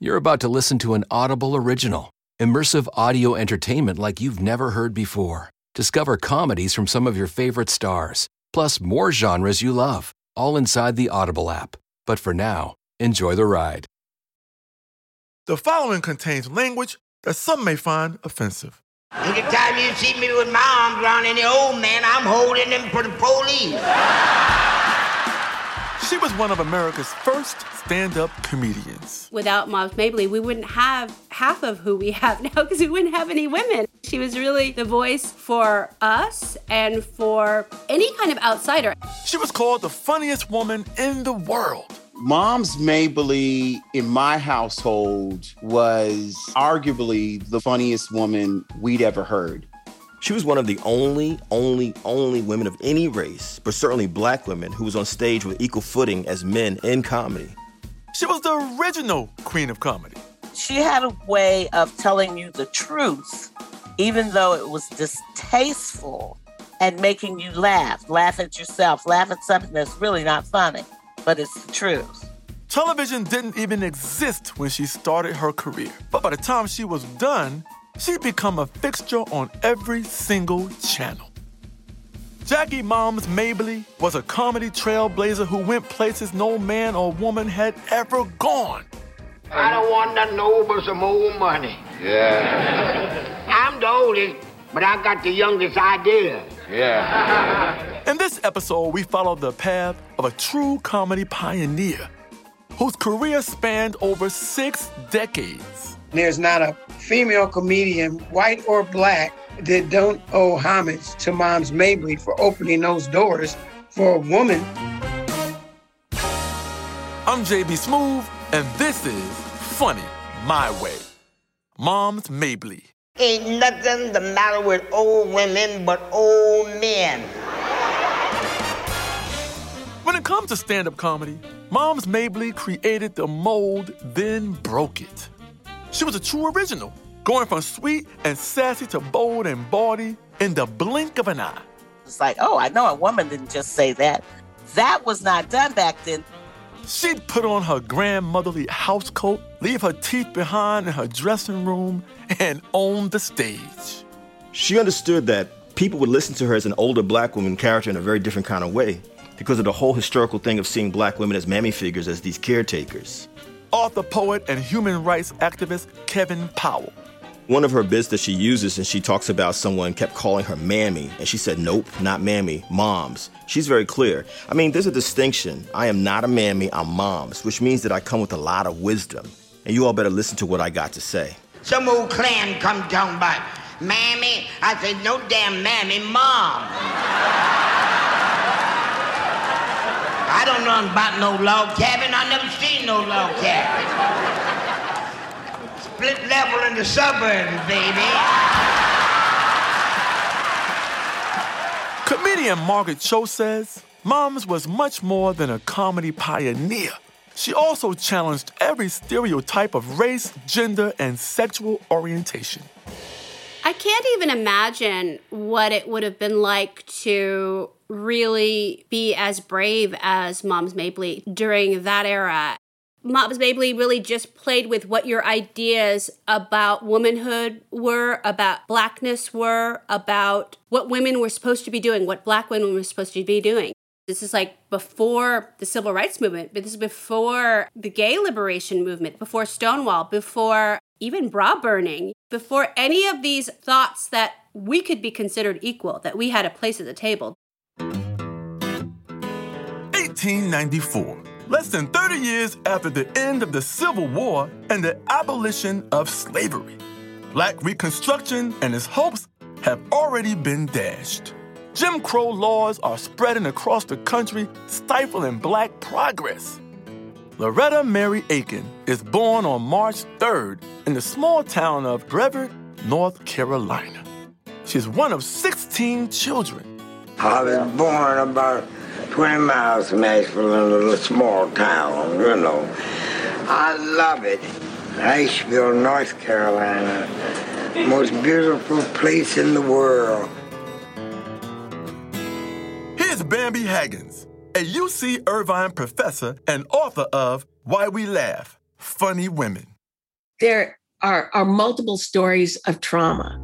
You're about to listen to an Audible original, immersive audio entertainment like you've never heard before. Discover comedies from some of your favorite stars, plus more genres you love, all inside the Audible app. But for now, enjoy the ride. The following contains language that some may find offensive. Anytime you see me with my arms around any old man, I'm holding him for the police. She was one of America's first stand up comedians. Without Moms Mabley, we wouldn't have half of who we have now because we wouldn't have any women. She was really the voice for us and for any kind of outsider. She was called the funniest woman in the world. Moms Mabley in my household was arguably the funniest woman we'd ever heard. She was one of the only, only, only women of any race, but certainly black women, who was on stage with equal footing as men in comedy. She was the original queen of comedy. She had a way of telling you the truth, even though it was distasteful, and making you laugh, laugh at yourself, laugh at something that's really not funny, but it's the truth. Television didn't even exist when she started her career. But by the time she was done, she'd become a fixture on every single channel. Jackie Moms Mabley was a comedy trailblazer who went places no man or woman had ever gone. I don't want nothing know but some old money. Yeah. I'm the oldest, but I got the youngest idea. Yeah. In this episode, we follow the path of a true comedy pioneer whose career spanned over six decades. There's not a female comedian, white or black, that don't owe homage to Moms Mabley for opening those doors for a woman. I'm JB Smoove, and this is Funny My Way. Moms Mabley. Ain't nothing the matter with old women but old men. When it comes to stand up comedy, Moms Mabley created the mold, then broke it. She was a true original, going from sweet and sassy to bold and bawdy in the blink of an eye. It's like, oh, I know a woman didn't just say that. That was not done back then. She'd put on her grandmotherly house coat, leave her teeth behind in her dressing room, and own the stage. She understood that people would listen to her as an older black woman character in a very different kind of way because of the whole historical thing of seeing black women as mammy figures, as these caretakers. Author, poet, and human rights activist Kevin Powell. One of her bits that she uses, and she talks about someone kept calling her mammy, and she said, Nope, not mammy, moms. She's very clear. I mean, there's a distinction. I am not a mammy, I'm moms, which means that I come with a lot of wisdom. And you all better listen to what I got to say. Some old clan come down about, Mammy, I said, no damn mammy, mom. I don't know about no log cabin. I never seen no log cabin. Split level in the suburbs, baby. Comedian Margaret Cho says Moms was much more than a comedy pioneer. She also challenged every stereotype of race, gender, and sexual orientation. I can't even imagine what it would have been like to really be as brave as Moms Mabley during that era. Moms Mabley really just played with what your ideas about womanhood were, about blackness were, about what women were supposed to be doing, what black women were supposed to be doing. This is like before the civil rights movement, but this is before the gay liberation movement, before Stonewall, before even bra burning, before any of these thoughts that we could be considered equal, that we had a place at the table. 1894, less than 30 years after the end of the Civil War and the abolition of slavery. Black Reconstruction and its hopes have already been dashed. Jim Crow laws are spreading across the country, stifling black progress. Loretta Mary Aiken is born on March 3rd in the small town of Brevard, North Carolina. She's one of 16 children. I was born about 20 miles from Asheville in a little small town, you know. I love it. Asheville, North Carolina. Most beautiful place in the world. Here's Bambi Haggins, a UC Irvine professor and author of Why We Laugh Funny Women. there are, are multiple stories of trauma.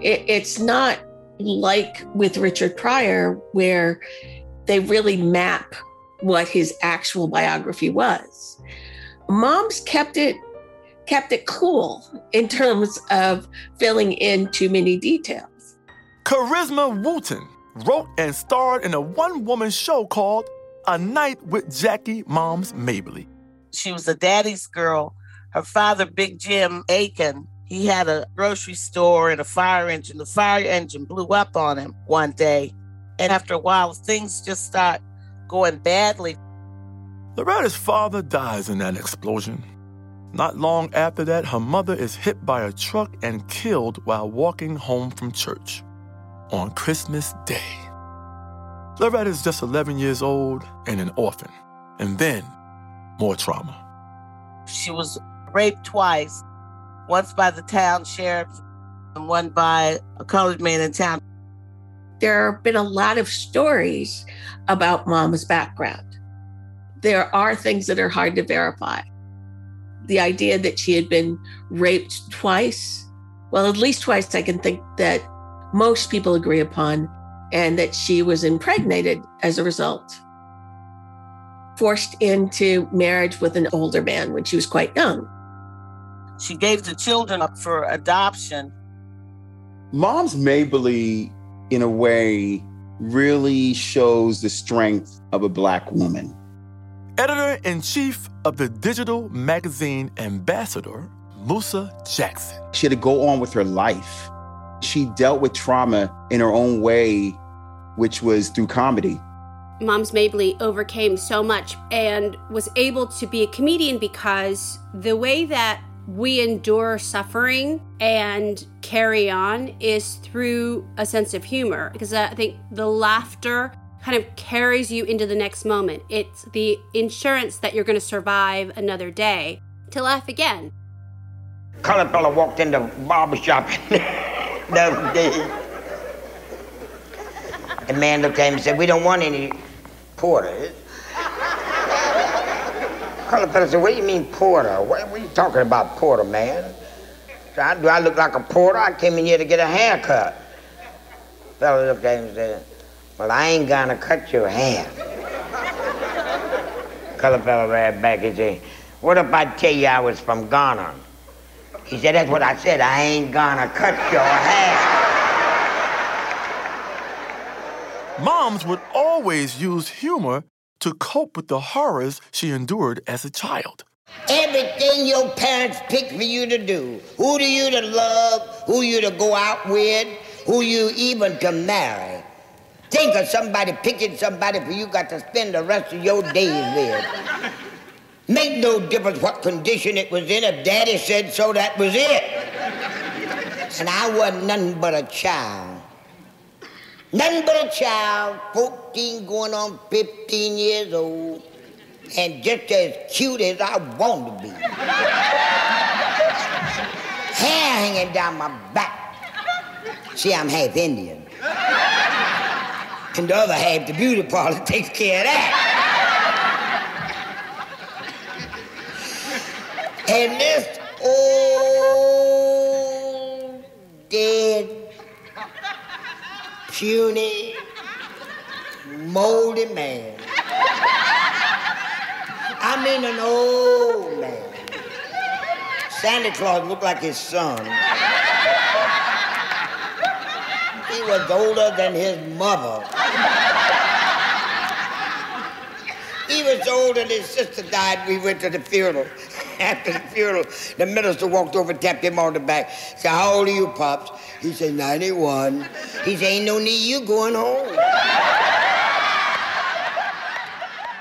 It, it's not like with Richard Pryor, where they really map what his actual biography was. Moms kept it kept it cool in terms of filling in too many details. Charisma Wooten wrote and starred in a one-woman show called A Night with Jackie Moms Mabley. She was a daddy's girl. Her father, Big Jim Aiken, he had a grocery store and a fire engine. The fire engine blew up on him one day. And after a while, things just start going badly. Loretta's father dies in that explosion. Not long after that, her mother is hit by a truck and killed while walking home from church on Christmas Day. Loretta is just 11 years old and an orphan. And then, more trauma. She was raped twice once by the town sheriff and one by a colored man in town. There have been a lot of stories about mom's background. There are things that are hard to verify. The idea that she had been raped twice, well, at least twice, I can think that most people agree upon, and that she was impregnated as a result. Forced into marriage with an older man when she was quite young. She gave the children up for adoption. Moms Mabley, in a way, really shows the strength of a Black woman. Editor in chief of the digital magazine Ambassador, Musa Jackson. She had to go on with her life. She dealt with trauma in her own way, which was through comedy. Moms Mabley overcame so much and was able to be a comedian because the way that we endure suffering and carry on is through a sense of humor because I think the laughter kind of carries you into the next moment. It's the insurance that you're going to survive another day to laugh again. Colored fella walked in the barber shop the other day. The man looked at him and said, We don't want any porters. Colored fella said, What do you mean porter? What, what are you talking about, porter, man? I, do I look like a porter? I came in here to get a haircut. Fella looked at him and said, Well, I ain't gonna cut your hair. Colored fella ran back and said, What if I tell you I was from Ghana? He said, That's what I said. I ain't gonna cut your hair. Moms would always use humor to cope with the horrors she endured as a child. Everything your parents pick for you to do, who do you to love, who you to go out with, who you even to marry. Think of somebody picking somebody for you got to spend the rest of your days with. Make no difference what condition it was in. If daddy said so, that was it. And I wasn't nothing but a child. Nothing but a child, 14 going on 15 years old, and just as cute as I want to be. Hair hanging down my back. See, I'm half Indian. And the other half, the beauty parlor, takes care of that. And this old, dead, puny, moldy man. I mean an old man. Santa Claus looked like his son. He was older than his mother. He was older than his sister died. We went to the funeral. After the funeral, the minister walked over tapped him on the back. Said, How old are you, Pops? He said, 91. He said, Ain't no need you going home.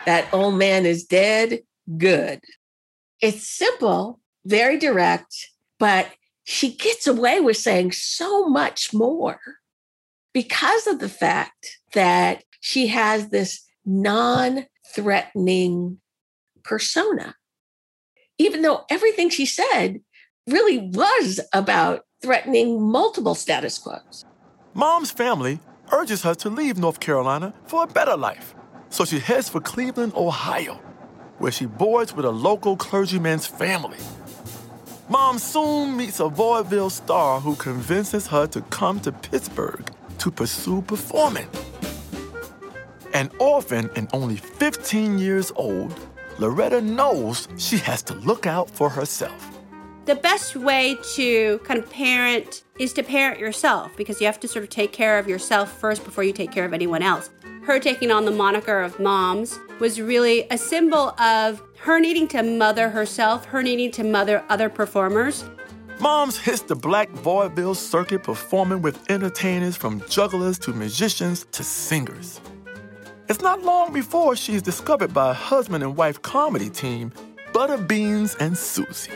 That old man is dead. Good. It's simple, very direct, but she gets away with saying so much more because of the fact that she has this non threatening persona. Even though everything she said really was about threatening multiple status quos. Mom's family urges her to leave North Carolina for a better life. So she heads for Cleveland, Ohio, where she boards with a local clergyman's family. Mom soon meets a vaudeville star who convinces her to come to Pittsburgh to pursue performing. An orphan and only 15 years old, Loretta knows she has to look out for herself. The best way to kind of parent is to parent yourself because you have to sort of take care of yourself first before you take care of anyone else. Her taking on the moniker of moms was really a symbol of her needing to mother herself, her needing to mother other performers. Moms hits the black vaudeville circuit performing with entertainers from jugglers to musicians to singers. It's not long before she's discovered by a husband and wife comedy team, Butterbeans and Susie.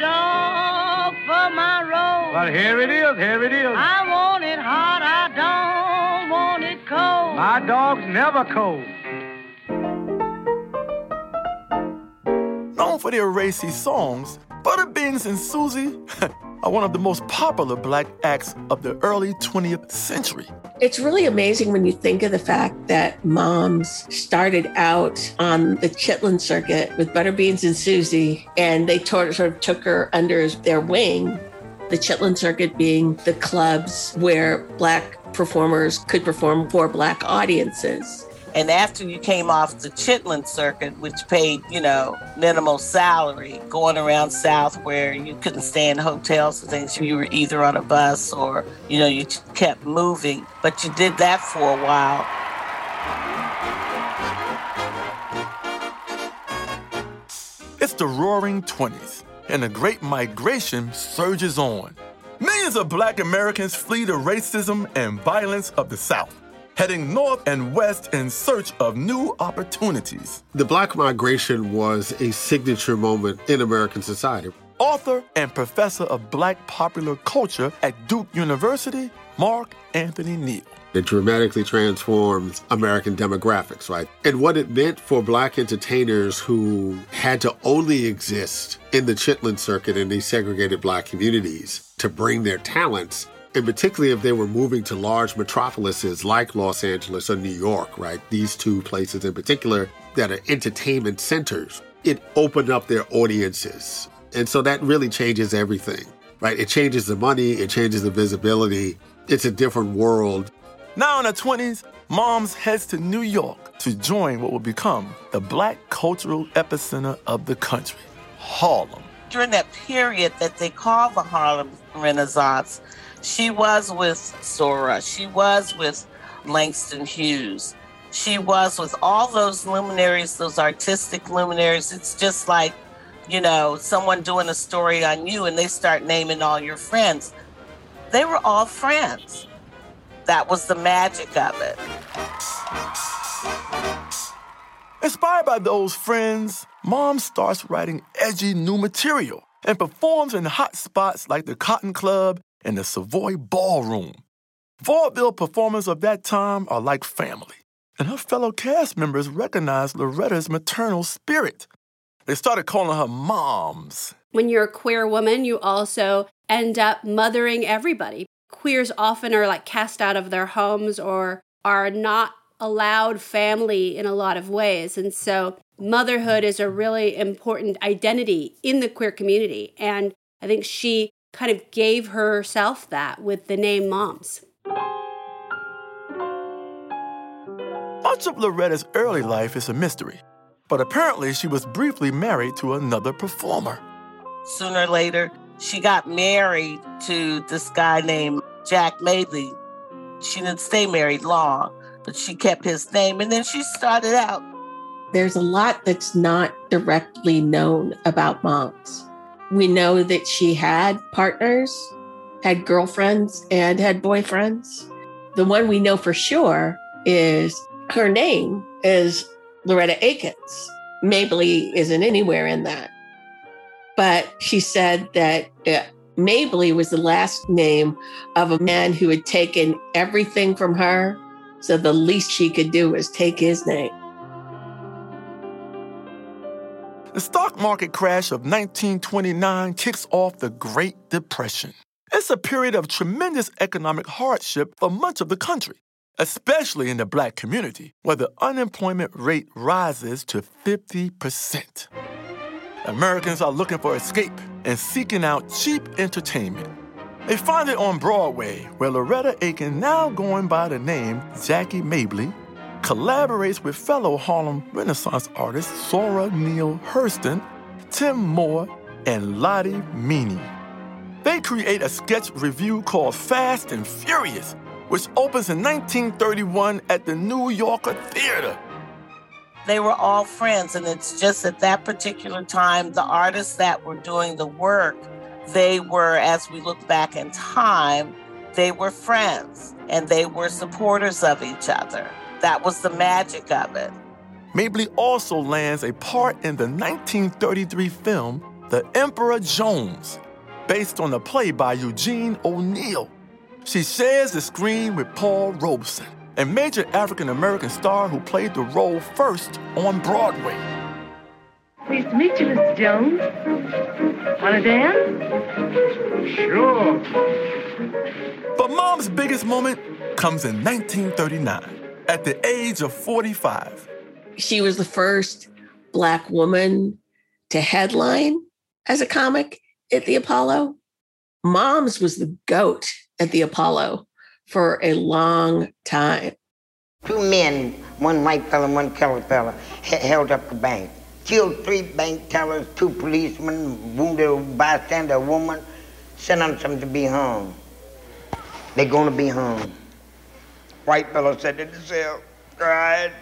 Dog for my roll. Well, here it is, here it is. I want it hot, I don't want it cold. My dog's never cold. Known for their racy songs, Butterbeans and Susie are one of the most popular black acts of the early 20th century. It's really amazing when you think of the fact that moms started out on the Chitlin circuit with Butterbeans and Susie, and they sort of took her under their wing. The Chitlin circuit being the clubs where Black performers could perform for Black audiences. And after you came off the Chitlin circuit, which paid, you know, minimal salary, going around South where you couldn't stay in hotels and things, you were either on a bus or, you know, you kept moving. But you did that for a while. It's the roaring 20s, and the Great Migration surges on. Millions of black Americans flee the racism and violence of the South heading north and west in search of new opportunities. The Black migration was a signature moment in American society. Author and professor of Black popular culture at Duke University, Mark Anthony Neal. It dramatically transforms American demographics, right? And what it meant for Black entertainers who had to only exist in the Chitlin circuit in these segregated Black communities to bring their talents and particularly if they were moving to large metropolises like Los Angeles or New York, right? These two places in particular that are entertainment centers, it opened up their audiences. And so that really changes everything, right? It changes the money, it changes the visibility. It's a different world. Now in her 20s, Moms heads to New York to join what will become the black cultural epicenter of the country, Harlem. During that period that they call the Harlem Renaissance, she was with Zora. She was with Langston Hughes. She was with all those luminaries, those artistic luminaries. It's just like, you know, someone doing a story on you and they start naming all your friends. They were all friends. That was the magic of it. Inspired by those friends, Mom starts writing edgy new material and performs in hot spots like the Cotton Club in the Savoy Ballroom. Vaudeville performers of that time are like family, and her fellow cast members recognized Loretta's maternal spirit. They started calling her moms. When you're a queer woman, you also end up mothering everybody. Queers often are like cast out of their homes or are not allowed family in a lot of ways. And so motherhood is a really important identity in the queer community. And I think she kind of gave herself that with the name Moms. Much of Loretta's early life is a mystery, but apparently she was briefly married to another performer. Sooner or later, she got married to this guy named Jack Mabley. She didn't stay married long, but she kept his name and then she started out. There's a lot that's not directly known about moms. We know that she had partners, had girlfriends, and had boyfriends. The one we know for sure is her name is Loretta Akins. Mabley isn't anywhere in that. But she said that uh, Mabley was the last name of a man who had taken everything from her. So the least she could do was take his name. The stock market crash of 1929 kicks off the Great Depression. It's a period of tremendous economic hardship for much of the country, especially in the black community, where the unemployment rate rises to 50%. Americans are looking for escape and seeking out cheap entertainment. They find it on Broadway, where Loretta Aiken, now going by the name Jackie Mabley, collaborates with fellow Harlem Renaissance artists Zora Neale Hurston, Tim Moore, and Lottie Meany. They create a sketch review called Fast and Furious, which opens in 1931 at the New Yorker Theater. They were all friends, and it's just at that particular time, the artists that were doing the work, they were, as we look back in time, they were friends and they were supporters of each other. That was the magic of it. Mabley also lands a part in the 1933 film The Emperor Jones, based on a play by Eugene O'Neill. She shares the screen with Paul Robeson, a major African American star who played the role first on Broadway. Pleased to meet you, Mr. Jones. Want to dance? Sure. But mom's biggest moment comes in 1939 at the age of 45. She was the first Black woman to headline as a comic at the Apollo. Moms was the goat at the Apollo for a long time. Two men, one white fella and one colored fella, held up the bank. Killed three bank tellers, two policemen, wounded a bystander, a woman, sentenced them something to be hung. They're gonna be hung. White fellow said to himself, cried,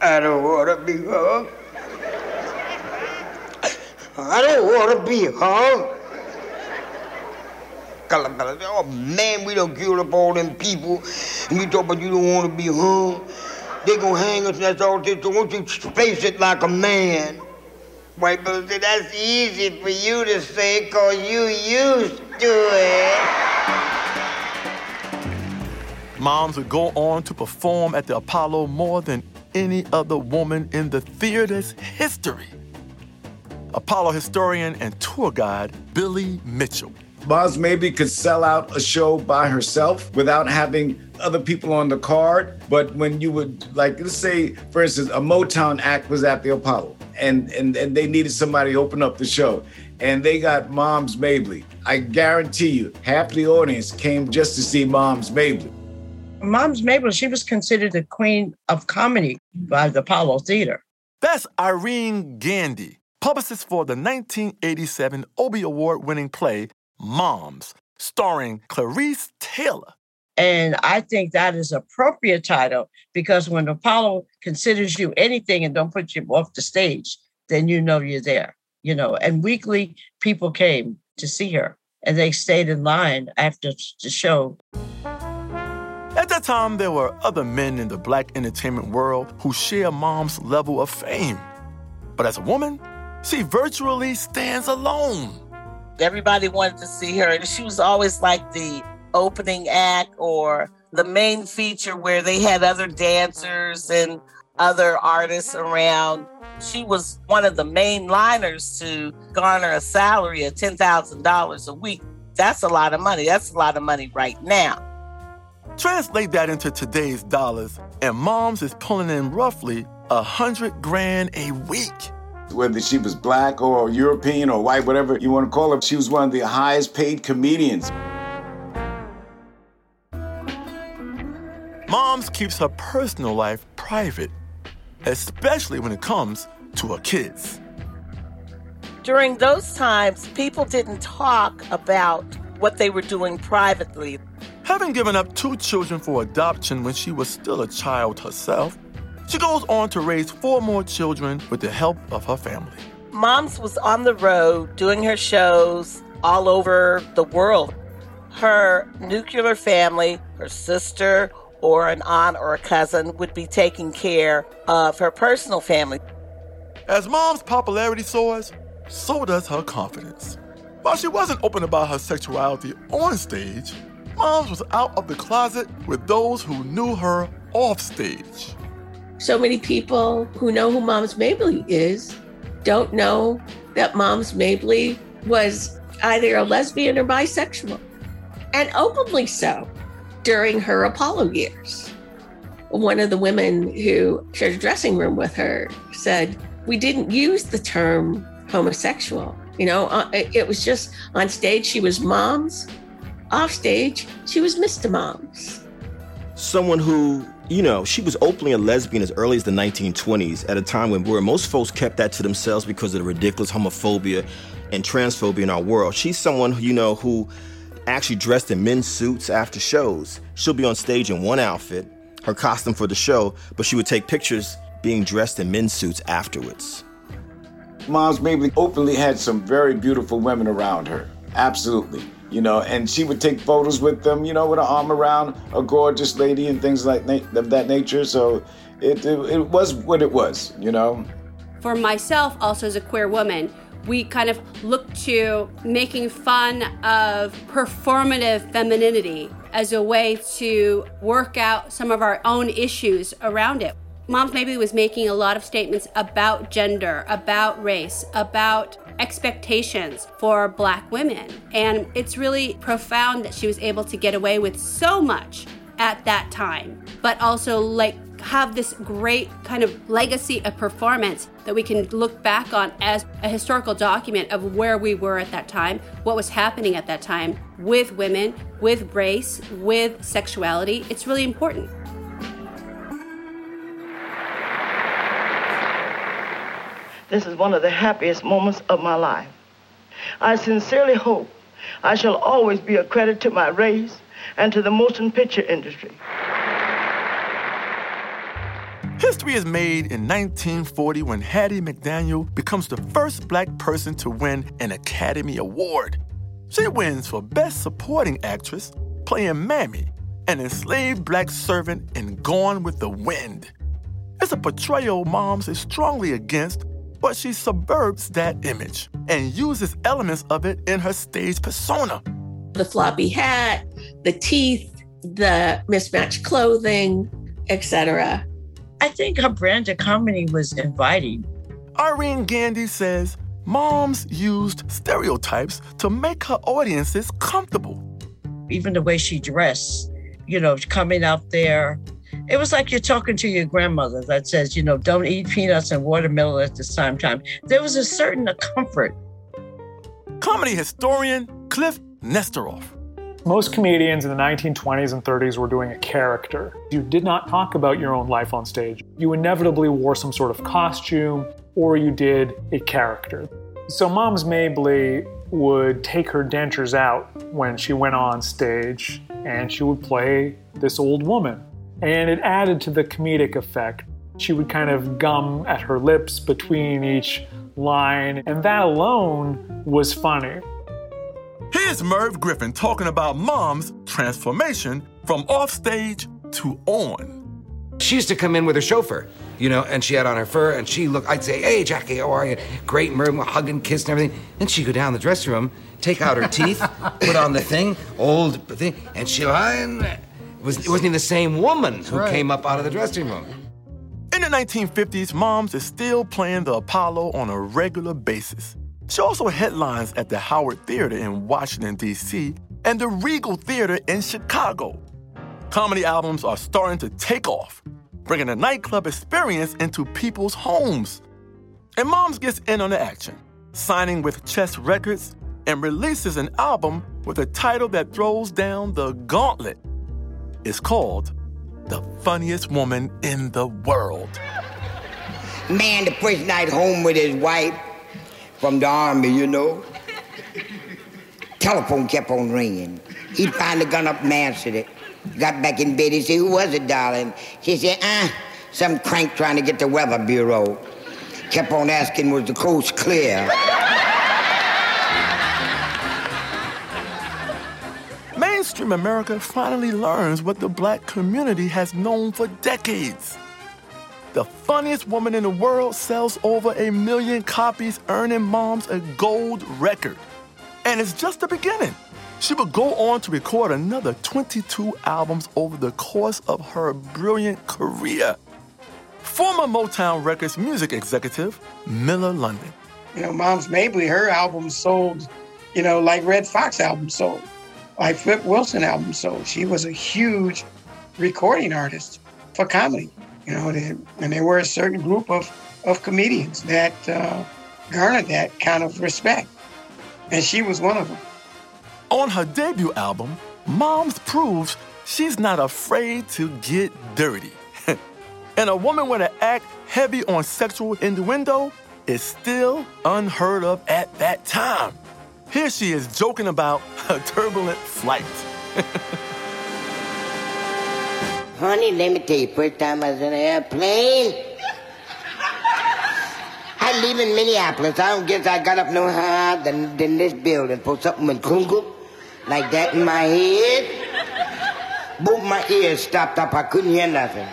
I don't want to be hung. I don't want to be hung. Color fellow said, oh man, we don't kill up all them people. And you talk about you don't want to be hung. They gonna hang us and that's all this. So won't you face it like a man? White fellow said, that's easy for you to say because you used to it. Moms would go on to perform at the Apollo more than any other woman in the theater's history. Apollo historian and tour guide Billy Mitchell. Moms maybe could sell out a show by herself without having other people on the card. But when you would, like, let's say, for instance, a Motown act was at the Apollo and, and, and they needed somebody to open up the show. And they got Moms Mabley. I guarantee you, half the audience came just to see Moms Mabley. Moms Mabel, she was considered the queen of comedy by the Apollo Theater. That's Irene Gandy, publicist for the 1987 Obie Award winning play Moms, starring Clarice Taylor. And I think that is appropriate title because when Apollo considers you anything and don't put you off the stage, then you know you're there. You know, and weekly people came to see her and they stayed in line after the show. At that time, there were other men in the black entertainment world who share mom's level of fame. But as a woman, she virtually stands alone. Everybody wanted to see her, and she was always like the opening act or the main feature where they had other dancers and other artists around. She was one of the main liners to garner a salary of $10,000 a week. That's a lot of money. That's a lot of money right now. Translate that into today's dollars, and Moms is pulling in roughly a hundred grand a week. Whether she was black or European or white, whatever you want to call her, she was one of the highest paid comedians. Moms keeps her personal life private, especially when it comes to her kids. During those times, people didn't talk about what they were doing privately. Having given up two children for adoption when she was still a child herself, she goes on to raise four more children with the help of her family. Moms was on the road doing her shows all over the world. Her nuclear family, her sister, or an aunt or a cousin would be taking care of her personal family. As mom's popularity soars, so does her confidence. While she wasn't open about her sexuality on stage, Moms was out of the closet with those who knew her off stage. So many people who know who Moms Mabley is don't know that Moms Mabley was either a lesbian or bisexual, and openly so during her Apollo years. One of the women who shared a dressing room with her said, We didn't use the term homosexual. You know, uh, it was just on stage, she was moms. Off stage, she was Mr. Moms. Someone who, you know, she was openly a lesbian as early as the 1920s at a time when where most folks kept that to themselves because of the ridiculous homophobia and transphobia in our world. She's someone, you know, who actually dressed in men's suits after shows. She'll be on stage in one outfit, her costume for the show, but she would take pictures being dressed in men's suits afterwards. Moms Mabley openly had some very beautiful women around her. Absolutely. You know, and she would take photos with them, you know, with her arm around a gorgeous lady and things like na- of that nature. So it, it, it was what it was, you know. For myself, also as a queer woman, we kind of look to making fun of performative femininity as a way to work out some of our own issues around it. Moms Mabley was making a lot of statements about gender, about race, about expectations for black women. And it's really profound that she was able to get away with so much at that time, but also like have this great kind of legacy of performance that we can look back on as a historical document of where we were at that time, what was happening at that time with women, with race, with sexuality. It's really important. This is one of the happiest moments of my life. I sincerely hope I shall always be a credit to my race and to the motion picture industry. History is made in 1940 when Hattie McDaniel becomes the first black person to win an Academy Award. She wins for Best Supporting Actress, playing Mammy, an enslaved black servant in Gone with the Wind. It's a portrayal Moms is strongly against but she subverts that image and uses elements of it in her stage persona. The floppy hat, the teeth, the mismatched clothing, etc. I think her brand of comedy was inviting. Irene Gandy says moms used stereotypes to make her audiences comfortable. Even the way she dressed, you know, coming out there it was like you're talking to your grandmother that says, you know, don't eat peanuts and watermelon at the same time. There was a certain comfort. Comedy historian Cliff Nesteroff. Most comedians in the 1920s and 30s were doing a character. You did not talk about your own life on stage. You inevitably wore some sort of costume or you did a character. So Moms Mabley would take her dentures out when she went on stage and she would play this old woman and it added to the comedic effect. She would kind of gum at her lips between each line, and that alone was funny. Here's Merv Griffin talking about mom's transformation from offstage to on. She used to come in with her chauffeur, you know, and she had on her fur, and she looked, I'd say, hey, Jackie, how are you? Great, Merv, hug and kiss and everything. Then she'd go down the dressing room, take out her teeth, put on the thing, old thing, and she'd lie it, was, it wasn't even the same woman who right. came up out of the dressing room. In the 1950s, Moms is still playing the Apollo on a regular basis. She also headlines at the Howard Theater in Washington, D.C., and the Regal Theater in Chicago. Comedy albums are starting to take off, bringing the nightclub experience into people's homes. And Moms gets in on the action, signing with Chess Records and releases an album with a title that throws down the gauntlet is called The Funniest Woman in the World. Man, the first night home with his wife from the army, you know. Telephone kept on ringing. He finally got up and answered it. Got back in bed. He said, Who was it, darling? She said, Ah, some crank trying to get the weather bureau. Kept on asking, Was the coast clear? Mainstream America finally learns what the black community has known for decades. The funniest woman in the world sells over a million copies, earning moms a gold record. And it's just the beginning. She would go on to record another 22 albums over the course of her brilliant career. Former Motown Records music executive, Miller London. You know, Moms Mabley, her albums sold, you know, like Redd Foxx albums sold like Flip Wilson album sold. She was a huge recording artist. for comedy. You know, and there were a certain group of, of comedians that uh, garnered that kind of respect. And she was one of them. On her debut album, Moms proves she's not afraid to get dirty. and a woman with an act heavy on sexual innuendo is still unheard of at that time. Here she is joking about a turbulent flight. Honey, let me tell you, first time I was in an airplane, I live in Minneapolis. I don't guess I got up no higher than, than this building for something in Kungu, like that in my head. Both my ears stopped up. I couldn't hear nothing.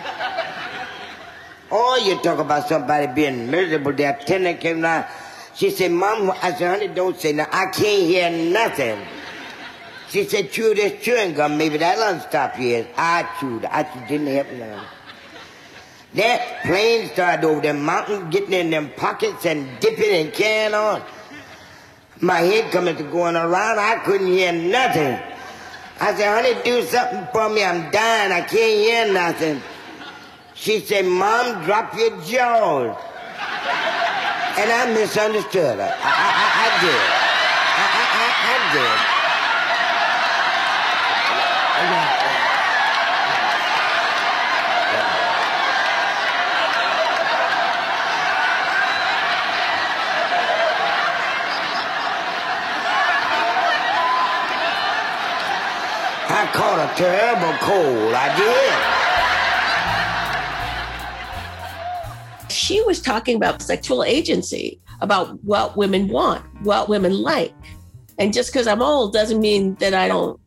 Oh, you talk about somebody being miserable. The attendant came down. She said, Mom, I said, honey, don't say nothing. I can't hear nothing. She said, chew this chewing gum. Maybe that'll stop you. I chewed. I chewed. Didn't help none. That plane started over the mountain, getting in them pockets and dipping and carrying on. My head coming to going around. I couldn't hear nothing. I said, honey, do something for me. I'm dying. I can't hear nothing. She said, Mom, drop your jaws. And I misunderstood her. I, I, I, did. I, I, I, I did. I caught a terrible cold. I did. She was talking about sexual agency, about what women want, what women like. And just because I'm old doesn't mean that I don't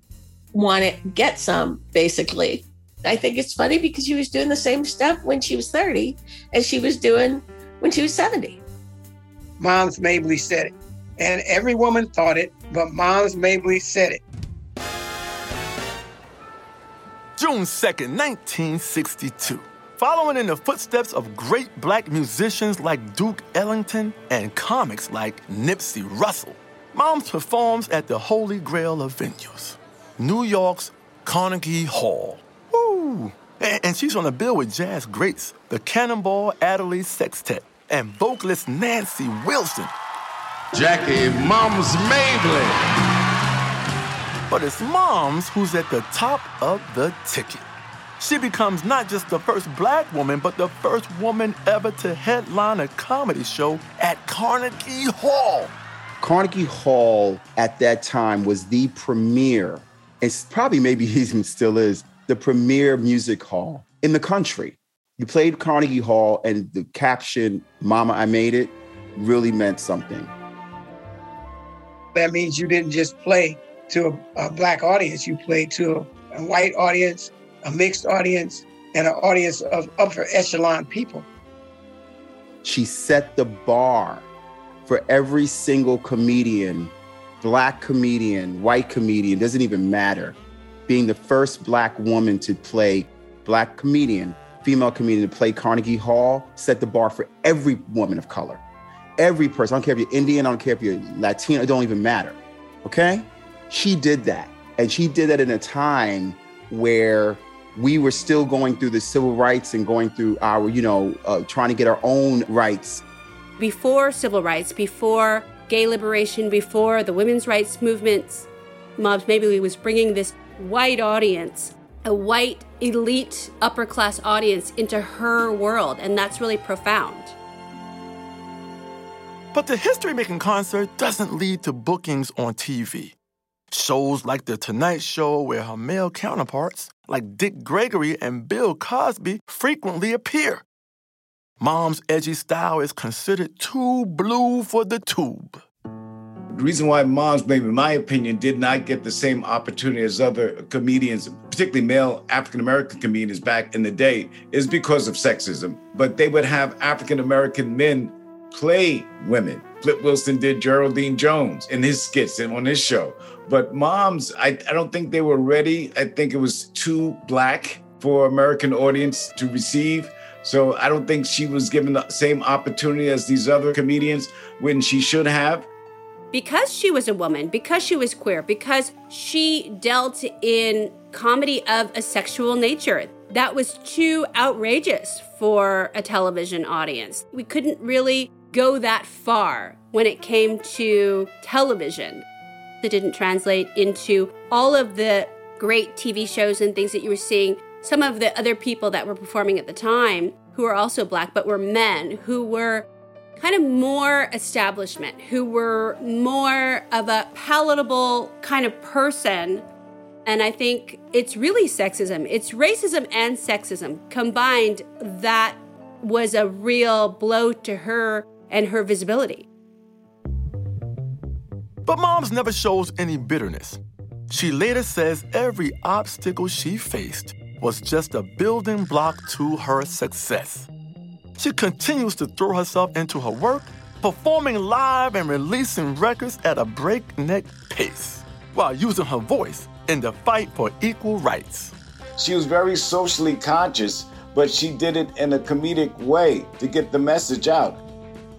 want to get some, basically. I think it's funny because she was doing the same stuff when she was 30 as she was doing when she was 70. Moms Mabley said it. And every woman thought it, but Moms Mabley said it. June 2nd, 1962. Following in the footsteps of great black musicians like Duke Ellington and comics like Nipsey Russell, Moms performs at the holy grail of venues, New York's Carnegie Hall. Woo! And she's on the bill with jazz greats, the Cannonball Adderley Sextet, and vocalist Nancy Wilson. Jackie Moms Mabley but it's Moms who's at the top of the ticket. She becomes not just the first black woman, but the first woman ever to headline a comedy show at Carnegie Hall. Carnegie Hall at that time was the premier, it's probably maybe even still is, the premier music hall in the country. You played Carnegie Hall, and the caption, Mama, I Made It, really meant something. That means you didn't just play to a, a black audience. You played to a, a, white audience, a mixed audience, and an audience of upper echelon people. She set the bar for every single comedian, black comedian, white comedian, doesn't even matter. Being the first black woman to play black comedian, female comedian to play Carnegie Hall, set the bar for every woman of color. Every person. I don't care if you're Indian, I don't care if you're Latino, it don't even matter. Okay? she did that. And she did that in a time where we were still going through the civil rights and going through our, you know, uh, trying to get our own rights. Before civil rights, before gay liberation, before the women's rights movements, Moms Mabley was bringing this white audience, a white elite upper class audience into her world. And that's really profound. But the history making concert doesn't lead to bookings on TV. Shows like The Tonight Show, where her male counterparts, like Dick Gregory and Bill Cosby, frequently appear. Mom's edgy style is considered too blue for the tube. The reason why Moms, maybe in my opinion, did not get the same opportunity as other comedians, particularly male African American comedians back in the day, is because of sexism. But they would have African American men play women. Flip Wilson did Geraldine Jones in his skits and on his show. But moms, I, I don't think they were ready. I think it was too black for American audience to receive. So I don't think she was given the same opportunity as these other comedians when she should have. Because she was a woman, because she was queer, because she dealt in comedy of a sexual nature. that was too outrageous for a television audience. We couldn't really go that far when it came to television. It didn't translate into all of the great TV shows and things that you were seeing. Some of the other people that were performing at the time who were also black, but were men who were kind of more establishment, who were more of a palatable kind of person. And I think it's really sexism. It's racism and sexism combined that was a real blow to her and her visibility. But Moms never shows any bitterness. She later says every obstacle she faced was just a building block to her success. She continues to throw herself into her work, performing live and releasing records at a breakneck pace, while using her voice in the fight for equal rights. She was very socially conscious, but she did it in a comedic way to get the message out.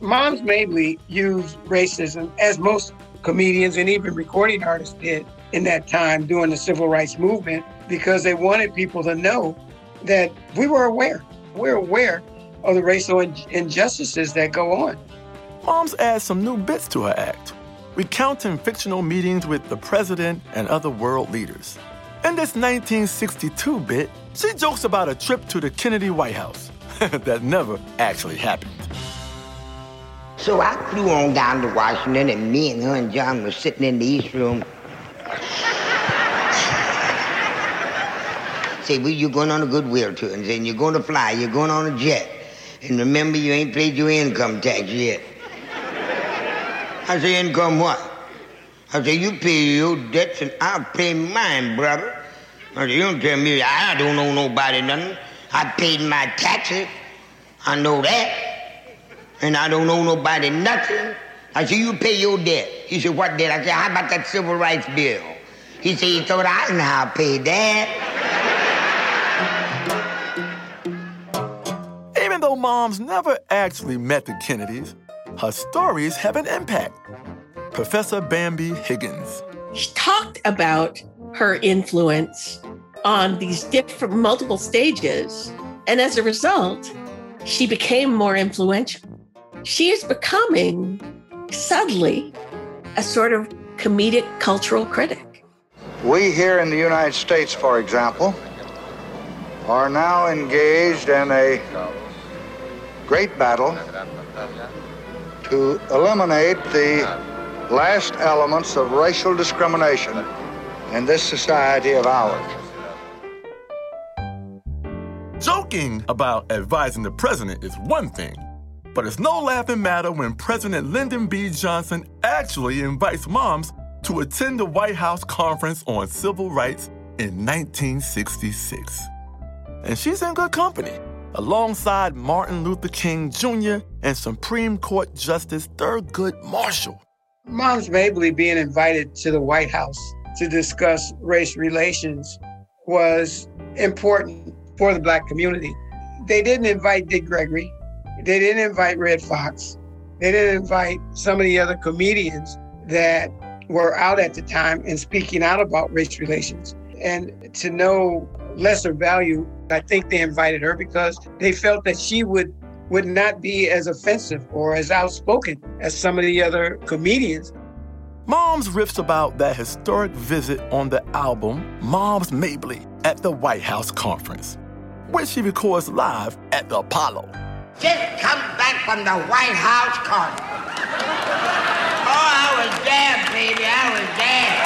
Moms mainly used racism, as most comedians and even recording artists did in that time during the civil rights movement, because they wanted people to know that we were aware. We're aware of the racial injustices that go on. Moms adds some new bits to her act, recounting fictional meetings with the president and other world leaders. In this 1962 bit, she jokes about a trip to the Kennedy White House that never actually happened. So I flew on down to Washington, and me and her and John were sitting in the East Room. Say, well, you're going on a goodwill tour, and saying you're going to fly, you're going on a jet. And remember, you ain't paid your income tax yet. I say, income what? I say, you pay your debts and I'll pay mine, brother. I say, you don't tell me I don't owe nobody nothing. I paid my taxes. I know that. And I don't owe nobody nothing. I said, you pay your debt. He said, what debt? I said, how about that civil rights bill? He said, he thought I didn't know how to pay that. Even though moms never actually met the Kennedys, her stories have an impact. Professor Bambi Haggins. She talked about her influence on these different multiple stages. And as a result, she became more influential. She is becoming subtly a sort of comedic cultural critic. We here in the United States, for example, are now engaged in a great battle to eliminate the last elements of racial discrimination in this society of ours. Joking about advising the president is one thing, but it's no laughing matter when President Lyndon B. Johnson actually invites moms to attend the White House Conference on Civil Rights in 1966. And she's in good company, alongside Martin Luther King Jr. and Supreme Court Justice Thurgood Marshall. Moms Mabley being invited to the White House to discuss race relations was important for the Black community. They didn't invite Dick Gregory. They didn't invite Redd Foxx. They didn't invite some of the other comedians that were out at the time and speaking out about race relations. And to no lesser value, I think they invited her because they felt that she would would not be as offensive or as outspoken as some of the other comedians. Moms riffs about that historic visit on the album Moms Mabley at the White House Conference, which she records live at the Apollo. Just come back from the White House conference. Oh, I was there, baby. I was there.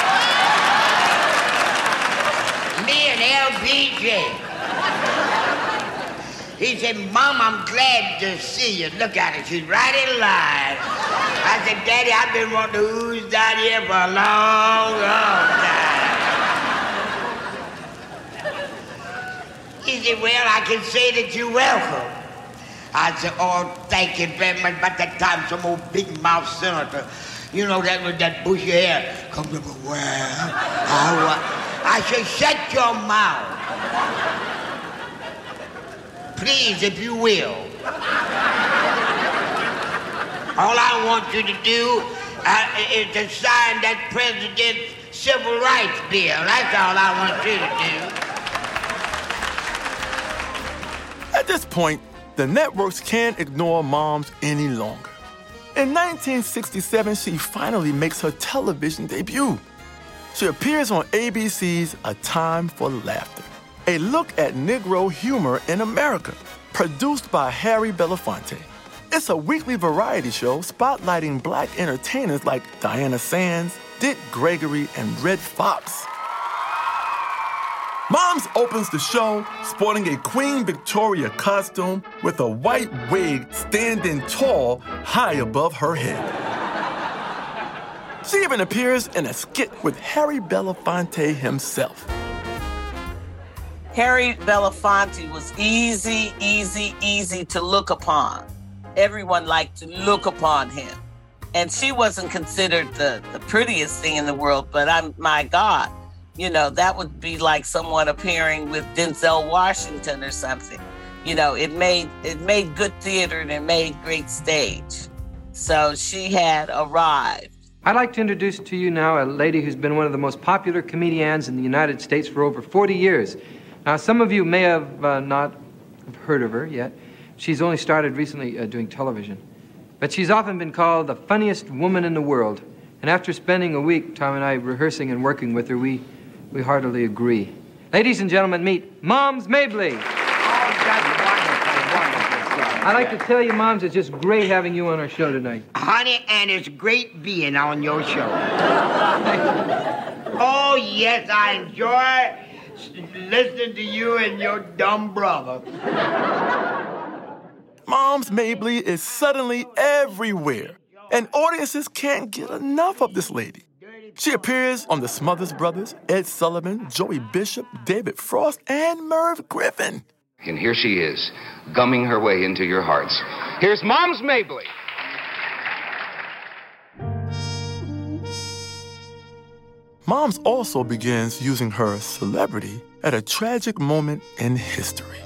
Me and LBJ. He said, Mom, I'm glad to see you. Look at her. She's right in line. I said, Daddy, I've been wanting to ooze down here for a long, long time. He said, Well, I can say that you're welcome. I said, Oh, thank you very much. By that time, some old big mouth senator, you know, that with that bushy hair, come to me, well, I, I said, Shut your mouth please, if you will. All I want you to do uh, is to sign that president's civil rights bill. That's all I want you to do. At this point, the networks can't ignore moms any longer. In 1967, she finally makes her television debut. She appears on ABC's A Time for Laughter, a look at Negro humor in America, produced by Harry Belafonte. It's a weekly variety show spotlighting black entertainers like Diana Sands, Dick Gregory, and Redd Foxx. Moms opens the show sporting a Queen Victoria costume with a white wig standing tall high above her head. She even appears in a skit with Harry Belafonte himself. Harry Belafonte was easy, easy, easy to look upon. Everyone liked to look upon him. And she wasn't considered the, the prettiest thing in the world, but I'm my God, you know, that would be like someone appearing with Denzel Washington or something. You know, it made it made good theater and it made great stage. So she had arrived. I'd like to introduce to you now a lady who's been one of the most popular comedians in the United States for over 40 years. Now, some of you may have uh, not heard of her yet. She's only started recently uh, doing television. But she's often been called the funniest woman in the world. And after spending a week, Tom and I, rehearsing and working with her, we we heartily agree. Ladies and gentlemen, meet Moms Mabley. Oh, I'd like to tell you, Moms, it's just great having you on our show tonight. Honey, and it's great being on your show. oh, yes, I enjoy listening to you and your dumb brother. Moms Mabley is suddenly everywhere, and audiences can't get enough of this lady. She appears on The Smothers Brothers, Ed Sullivan, Joey Bishop, David Frost, and Merv Griffin. And here she is, gumming her way into your hearts. Here's Moms Mabley. Moms also begins using her celebrity at a tragic moment in history.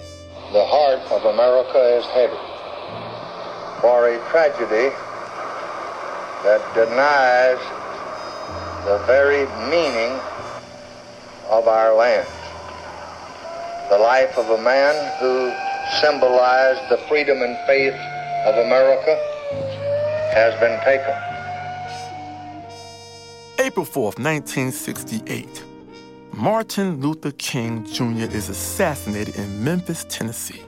The heart of America is heavy for a tragedy that denies the very meaning of our land. The life of a man who symbolized the freedom and faith of America has been taken. April 4th, 1968. Martin Luther King Jr. is assassinated in Memphis, Tennessee.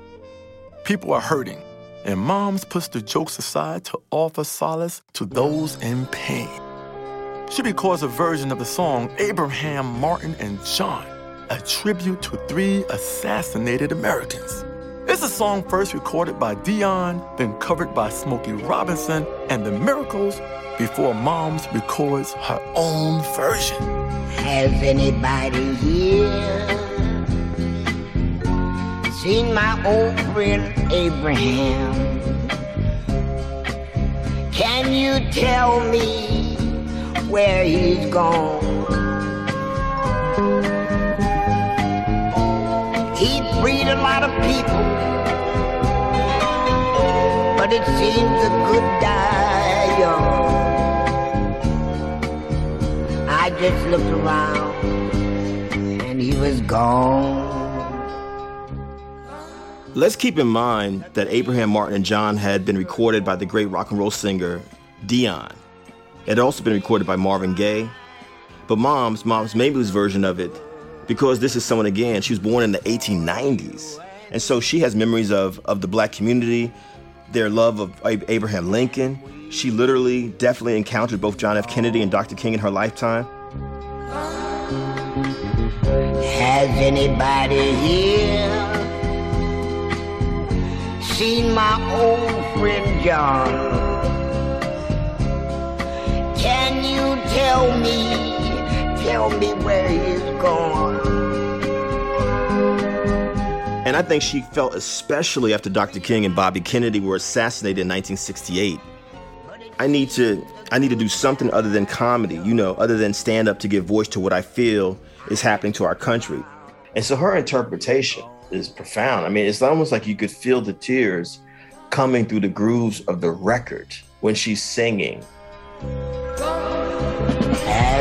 People are hurting, and moms push the jokes aside to offer solace to those in pain. She records a version of the song Abraham, Martin, and John, a tribute to three assassinated Americans. It's a song first recorded by Dion, then covered by Smokey Robinson and the Miracles before Moms records her own version. Has anybody here seen my old friend Abraham? Can you tell me where he's gone. He freed a lot of people, but it seems the good die young. I just looked around and he was gone. Let's keep in mind that Abraham Martin and John had been recorded by the great rock and roll singer Dion. It had also been recorded by Marvin Gaye. But Mom's, Mom's Mabley's version of it, because this is someone again, she was born in the 1890s. And so she has memories of, of the black community, their love of Abraham Lincoln. She literally, definitely encountered both John F. Kennedy and Dr. King in her lifetime. Has anybody here seen my old friend John? Tell me, tell me where he's gone? And I think she felt especially after Dr. King and Bobby Kennedy were assassinated in 1968. I need to I need to do something other than comedy, you know, other than stand up to give voice to what I feel is happening to our country. And so her interpretation is profound. I mean, it's almost like you could feel the tears coming through the grooves of the record when she's singing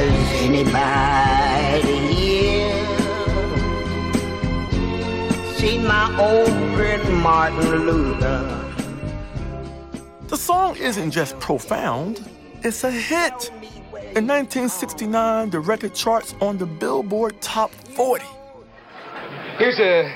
has anybody here seen my old friend Martin Luther. The song isn't just profound, it's a hit. In 1969, the record charts on the Billboard Top 40. Here's a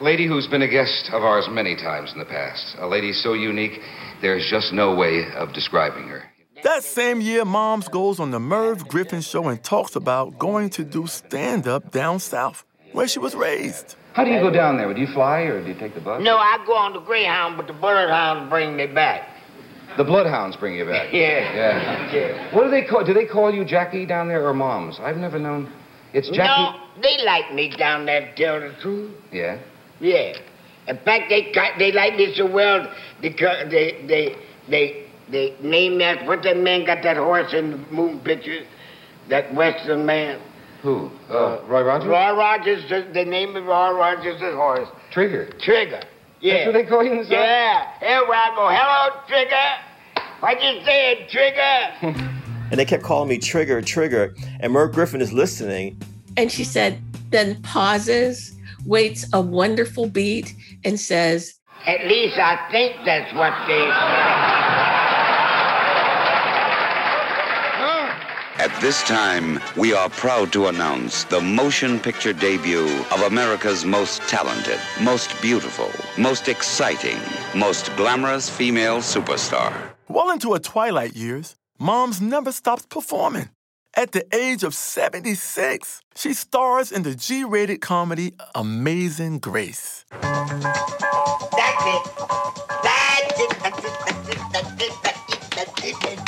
lady who's been a guest of ours many times in the past. A lady so unique, there's just no way of describing her. That same year, Moms goes on the Merv Griffin show and talks about going to do stand up down south, where she was raised. How do you go down there? Do you fly or do you take the bus? No, I go on the Greyhound, but the Bloodhounds bring me back. The Bloodhounds bring you back. Yeah. Yeah. Yeah. What do they call? Do they call you Jackie down there or Moms? I've never known. It's Jackie. No, they like me down there, to tell the truth. Yeah. Yeah. In fact, they got- they like me so well because they they they they name that what that man got that horse in the movie picture, that Western man. Who? Uh, Roy Rogers. Roy Rogers. the name of Roy Rogers' horse. Trigger. Trigger. Yeah. That's what they call you in the South? Yeah. Everywhere I go, hello, Trigger. What you saying, Trigger? And they kept calling me Trigger, Trigger. And Merv Griffin is listening. And she said, then pauses, waits a wonderful beat, and says, At least I think that's what they. At this time, we are proud to announce the motion picture debut of America's most talented, most beautiful, most exciting, most glamorous female superstar. Well into her twilight years, Moms never stops performing. At the age of 76, she stars in the G rated comedy Amazing Grace. That's it. That's it. That's it. That's it. That's it. That's it. That's it.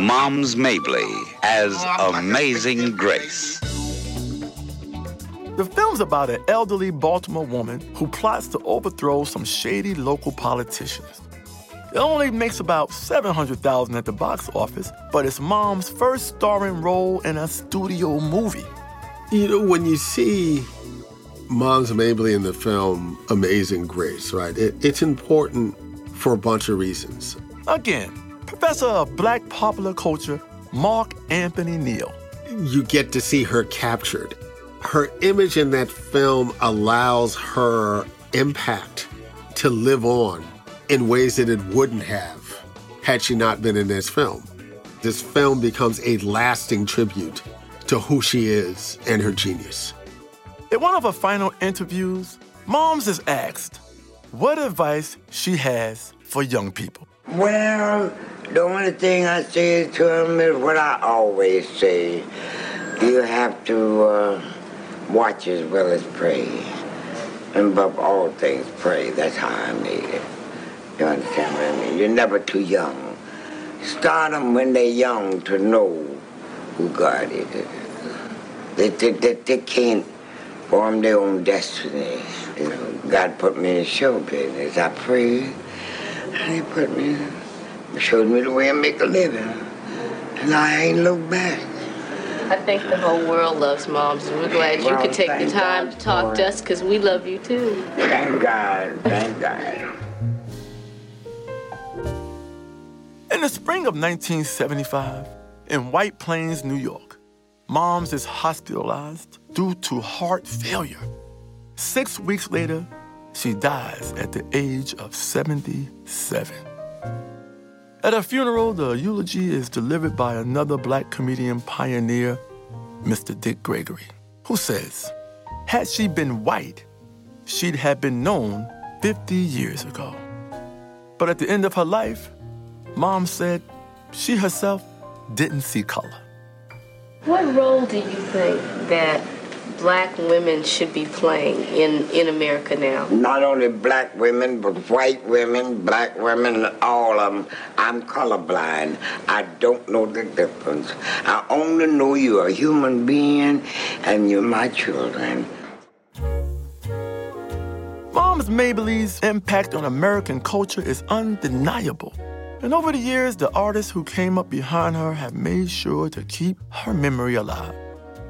Moms Mabley as Amazing Grace. The film's about an elderly Baltimore woman who plots to overthrow some shady local politicians. It only makes about 700,000 at the box office, but it's mom's first starring role in a studio movie. You know, when you see Moms Mabley in the film Amazing Grace, right, it, it's important for a bunch of reasons. Again, professor of black popular culture, Mark Anthony Neal. You get to see her captured. Her image in that film allows her impact to live on in ways that it wouldn't have had she not been in this film. This film becomes a lasting tribute to who she is and her genius. In one of her final interviews, Moms is asked what advice she has for young people. Well, the only thing I say to them is what I always say. You have to uh, watch as well as pray. And above all things, pray. That's how I made it. You understand what I mean? You're never too young. Start them when they're young to know who God is. They, they, they, they can't form their own destiny. You know, God put me in show business. I prayed, and He put me, showed me the way I make a living. And I ain't looked back. I think the whole world loves moms, and we're glad you Well, could take the time God to talk to us because we love you too. Thank God, thank God. In the spring of 1975, in White Plains, New York, Moms is hospitalized due to heart failure. Six weeks later, she dies at the age of 77. At her funeral, the eulogy is delivered by another black comedian pioneer, Mr. Dick Gregory, who says, Had she been white, she'd have been known 50 years ago. But at the end of her life, Mom said she herself didn't see color. What role do you think that black women should be playing in, in America now? Not only black women, but white women, black women, all of them. I'm colorblind. I don't know the difference. I only know you're a human being and you're my children. Mom's Mabley's impact on American culture is undeniable. And over the years, the artists who came up behind her have made sure to keep her memory alive.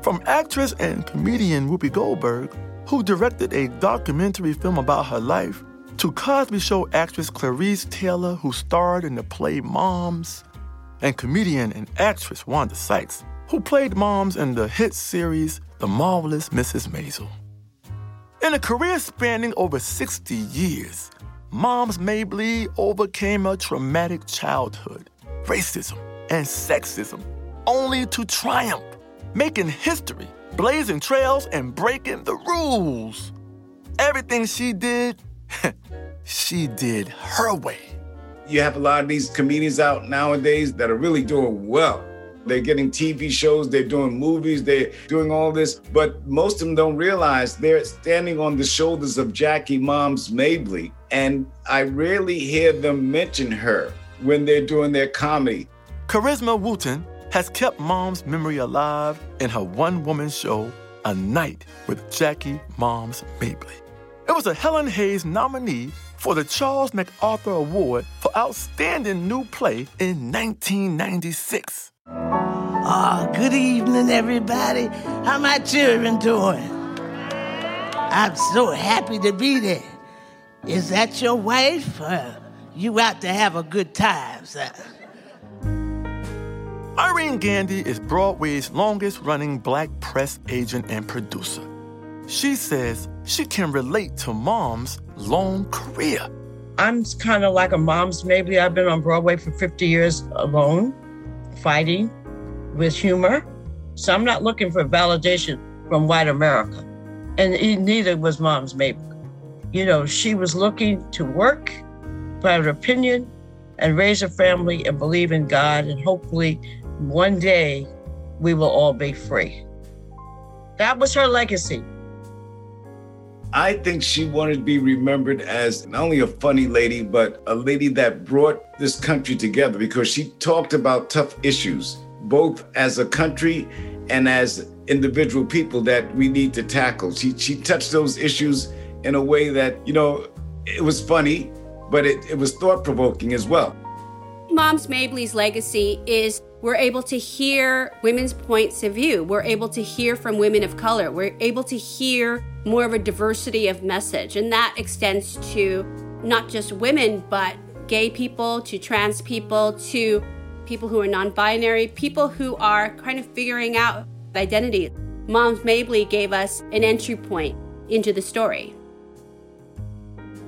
From actress and comedian Whoopi Goldberg, who directed a documentary film about her life, to Cosby Show actress Clarice Taylor, who starred in the play Moms, and comedian and actress Wanda Sykes, who played Moms in the hit series The Marvelous Mrs. Maisel. In a career spanning over 60 years, Moms Mabley overcame a traumatic childhood, racism, and sexism, only to triumph, making history, blazing trails, and breaking the rules. Everything she did, she did her way. You have a lot of these comedians out nowadays that are really doing well. They're getting TV shows, they're doing movies, they're doing all this, but most of them don't realize they're standing on the shoulders of Jackie Moms Mabley. And I rarely hear them mention her when they're doing their comedy. Charisma Wooten has kept Mom's memory alive in her one woman show, A Night with Jackie Moms Mabley. It was a Helen Hayes nominee for the Charles MacArthur Award for Outstanding New Play in 1996. Ah, oh, good evening, everybody. How my children doing? I'm so happy to be there. Is that your wife? Uh, you out to have a good time, sir. Irene Gandy is Broadway's longest running black press agent and producer. She says she can relate to mom's long career. I'm kind of like a mom's maybe. I've been on Broadway for 50 years alone, fighting with humor. So I'm not looking for validation from white America. And neither was mom's Mabley. You know, she was looking to work, private opinion, and raise a family and believe in God. And hopefully, one day, we will all be free. That was her legacy. I think she wanted to be remembered as not only a funny lady, but a lady that brought this country together because she talked about tough issues, both as a country and as individual people that we need to tackle. She, she touched those issues in a way that, you know, it was funny, but it, it was thought provoking as well. Moms Mabley's legacy is we're able to hear women's points of view. We're able to hear from women of color. We're able to hear more of a diversity of message. And that extends to not just women, but gay people, to trans people, to people who are non binary, people who are kind of figuring out identity. Moms Mabley gave us an entry point into the story.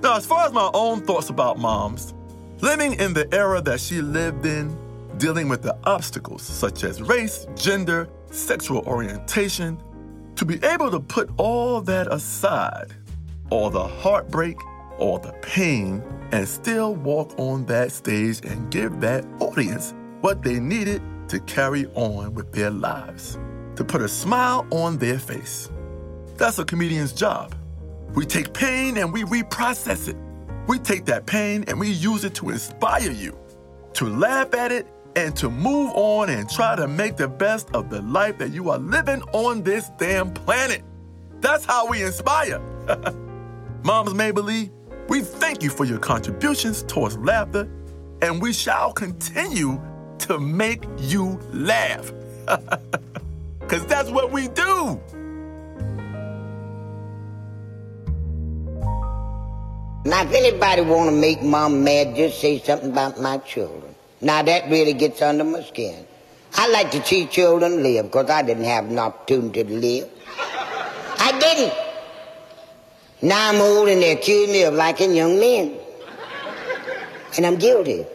Now, as far as my own thoughts about moms, living in the era that she lived in, dealing with the obstacles such as race, gender, sexual orientation, to be able to put all that aside, all the heartbreak, all the pain, and still walk on that stage and give that audience what they needed to carry on with their lives, to put a smile on their face. That's a comedian's job. We take pain and we reprocess it. We take that pain and we use it to inspire you, to laugh at it, and to move on and try to make the best of the life that you are living on this damn planet. That's how we inspire. Moms Mabley, we thank you for your contributions towards laughter, and we shall continue to make you laugh. Because that's what we do. Now, if anybody want to make mom mad, just say something about my children. Now, that really gets under my skin. I like to see children live because I didn't have an opportunity to live. I didn't. Now I'm old and they accuse me of liking young men. And I'm guilty.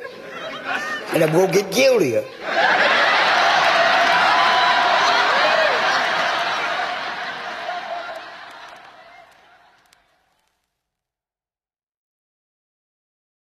And I'm to get guiltier.